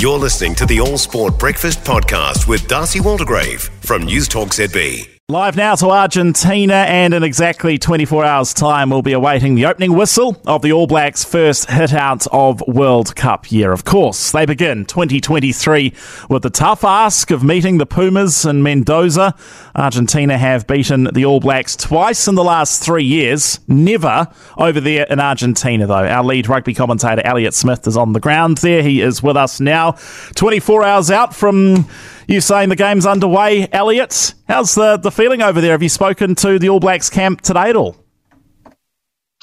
You're listening to the All Sport Breakfast Podcast with Darcy Waldegrave from News Talk ZB. Live now to Argentina, and in exactly 24 hours' time, we'll be awaiting the opening whistle of the All Blacks' first hit out of World Cup year. Of course, they begin 2023 with the tough ask of meeting the Pumas in Mendoza. Argentina have beaten the All Blacks twice in the last three years, never over there in Argentina, though. Our lead rugby commentator, Elliott Smith, is on the ground there. He is with us now, 24 hours out from you saying the game's underway, Elliott. How's the, the feeling over there? Have you spoken to the All Blacks camp today at all?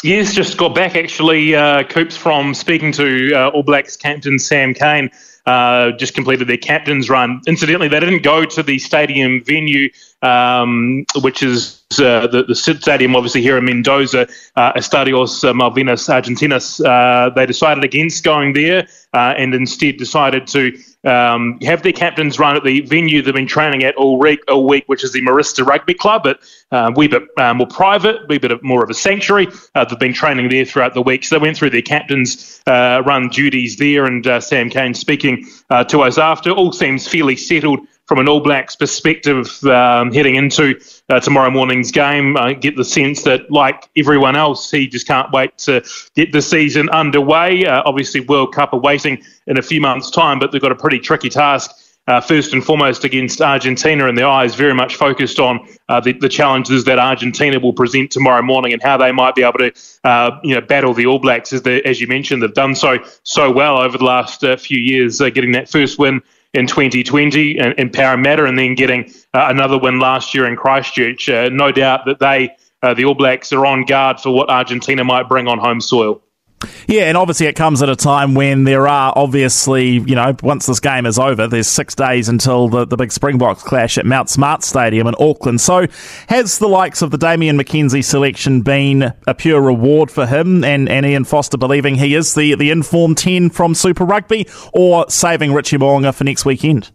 Yes, just got back actually, uh, Coops, from speaking to uh, All Blacks captain Sam Cane. Uh, just completed their captain's run. Incidentally, they didn't go to the stadium venue, um, which is uh, the, the stadium, obviously, here in Mendoza, uh, Estadios Malvinas Argentinas. Uh, they decided against going there uh, and instead decided to um, have their captains run at the venue they've been training at all week, all week which is the Marista Rugby Club. But uh, wee bit uh, more private, a wee bit of, more of a sanctuary. They've been training there throughout the week. So they went through their captains' run duties there, and Sam Cane speaking to us after. All seems fairly settled from an All Blacks perspective um, heading into uh, tomorrow morning's game. I get the sense that, like everyone else, he just can't wait to get the season underway. Uh, obviously, World Cup are waiting in a few months' time, but they've got a pretty tricky task. Uh, first and foremost against Argentina, and their eyes very much focused on uh, the, the, challenges that Argentina will present tomorrow morning and how they might be able to, uh, you know, battle the All Blacks. As, as you mentioned, they've done so so well over the last uh, few years, uh, getting that first win in 2020 in, in Parramatta and then getting uh, another win last year in Christchurch. Uh, no doubt that they, uh, the All Blacks, are on guard for what Argentina might bring on home soil. Yeah, and obviously it comes at a time when there are obviously, you know, once this game is over, there's six days until the, the big Springboks clash at Mount Smart Stadium in Auckland. So has the likes of the Damian McKenzie selection been a pure reward for him and, and Ian Foster believing he is the, the informed 10 from Super Rugby or saving Richie Mo'unga for next weekend?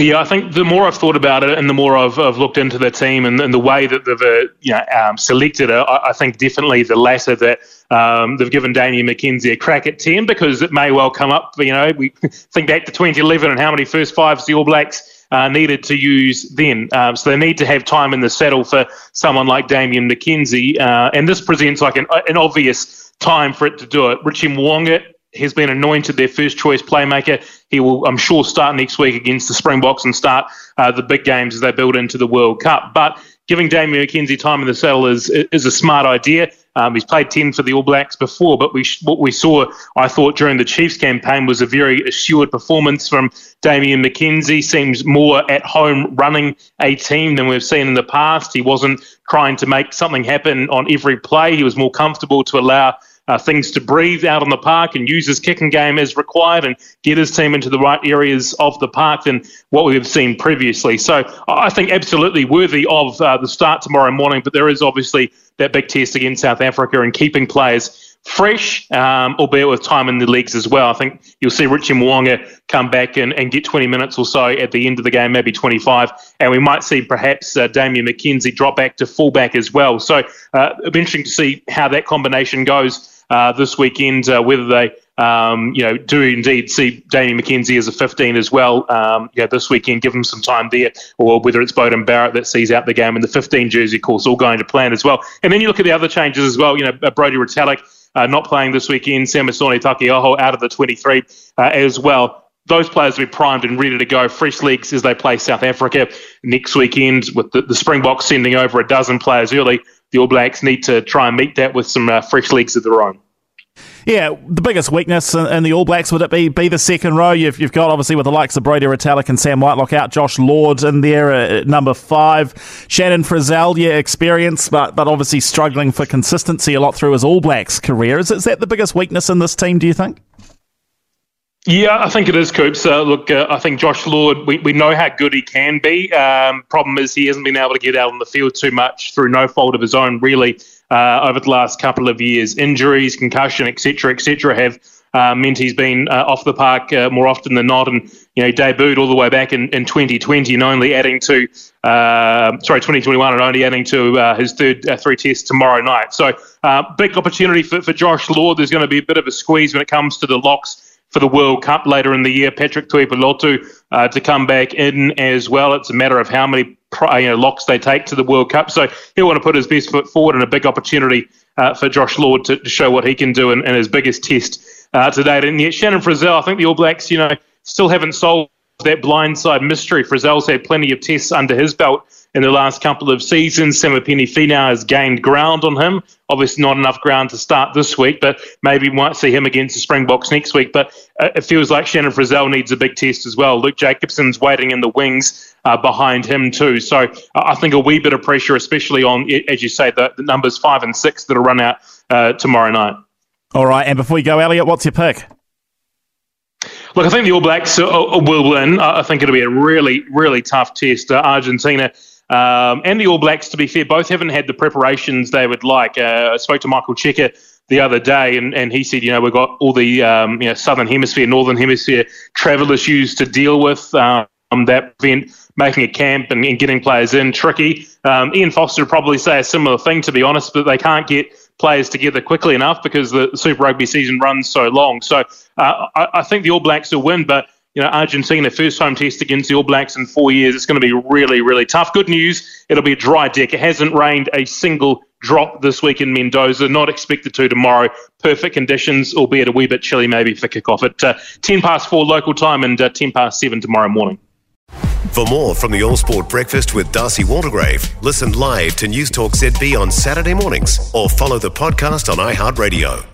Yeah, I think the more I've thought about it and the more I've, I've looked into the team and, and the way that they've uh, you know, um, selected it, I, I, think definitely the latter that um, they've given Damian McKenzie a crack at 10 because it may well come up. You know, we think back to 2011 and how many first fives the All Blacks uh, needed to use then. Um, so they need to have time in the saddle for someone like Damian McKenzie. Uh, and this presents like an, an obvious time for it to do it. Richie Mo'unga has been anointed their first choice playmaker. He will, I'm sure, start next week against the Springboks and start uh, the big games as they build into the World Cup. But giving Damian McKenzie time in the saddle is is a smart idea. Um, he's played 10 for the All Blacks before, but we what we saw, I thought, during the Chiefs campaign was a very assured performance from Damian McKenzie. Seems more at home running a team than we've seen in the past. He wasn't trying to make something happen on every play. He was more comfortable to allow uh, things to breathe out on the park and use his kicking game as required and get his team into the right areas of the park than what we've seen previously. So I think absolutely worthy of uh, the start tomorrow morning, but there is obviously that big test against South Africa and keeping players fresh, um, albeit with time in the legs as well. I think you'll see Richie Mo'unga come back and, and get 20 minutes or so at the end of the game, maybe 25, and we might see perhaps uh, Damian McKenzie drop back to fullback as well. So uh, it'll be interesting to see how that combination goes uh, this weekend, uh, whether they um, you know, do indeed see Damian McKenzie as a 15 as well. Um, know, this weekend, give him some time there, or whether it's Beauden Barrett that sees out the game in the 15 jersey, of course, all going to plan as well. And then you look at the other changes as well. You know, uh, Brodie Retallick uh, not playing this weekend, Samisoni Taukei'aho out of the 23 uh, as well. Those players will be primed and ready to go, fresh legs as they play South Africa next weekend. With the, the Springboks sending over a dozen players early, the All Blacks need to try and meet that with some uh, fresh legs of their own. Yeah, the biggest weakness in the All Blacks would it be be the second row? You've, you've got obviously with the likes of Brodie Retallick and Sam Whitelock out, Josh Lord in there at number five, Shannon Frizzell, yeah, experience, but but obviously struggling for consistency a lot through his All Blacks career. Is, is that the biggest weakness in this team? Do you think? Yeah, I think it is, Coops. Uh, look, uh, I think Josh Lord, we, we know how good he can be. Um, problem is he hasn't been able to get out on the field too much through no fault of his own, really, uh, over the last couple of years. Injuries, concussion, etc., etc., have uh, meant he's been uh, off the park uh, more often than not, and you know debuted all the way back in, in 2020, and only adding to sorry 2021, and only adding to his third three tests tomorrow night. So big opportunity for, for Josh Lord. There's going to be a bit of a squeeze when it comes to the locks for the World Cup later in the year. Patrick Tuipulotu uh, to come back in as well. It's a matter of how many you know, locks they take to the World Cup. So he'll want to put his best foot forward and a big opportunity uh, for Josh Lord to, to, show what he can do in, in his biggest test uh, to date. And yet Shannon Frizzell, I think the All Blacks, you know, still haven't solved that blindside mystery. Frizzell's had plenty of tests under his belt in the last couple of seasons. Samipeni Finau has gained ground on him. Obviously, not enough ground to start this week, but maybe we might see him against the Springboks next week. But uh, it feels like Shannon Frizzell needs a big test as well. Luke Jacobson's waiting in the wings uh, behind him too. So I think a wee bit of pressure, especially on, as you say, the, the numbers five and six that'll run out uh, tomorrow night. All right, and before you go, Elliott, what's your pick? Look, I think the All Blacks will win. I think it'll be a really, really tough test. Uh, Argentina um, and the All Blacks, to be fair, both haven't had the preparations they would like. Uh, I spoke to Michael Cheika the other day, and, and he said, you know, we've got all the um, you know, southern hemisphere, northern hemisphere travel issues to deal with. Um, that prevent making a camp and, and getting players in tricky. Um, Ian Foster would probably say a similar thing, to be honest, but they can't get players together quickly enough because the Super Rugby season runs so long. So uh, I, I think the All Blacks will win, but you know, Argentina, first home test against the All Blacks in four years. It's going to be really, really tough. Good news, it'll be a dry deck. It hasn't rained a single drop this week in Mendoza. Not expected to tomorrow. Perfect conditions, albeit a wee bit chilly maybe for kickoff at uh, 10 past 4 local time and uh, 10 past 7 tomorrow morning. For more from the All Sport Breakfast with Darcy Waldegrave, listen live to News Talk ZB on Saturday mornings or follow the podcast on iHeartRadio.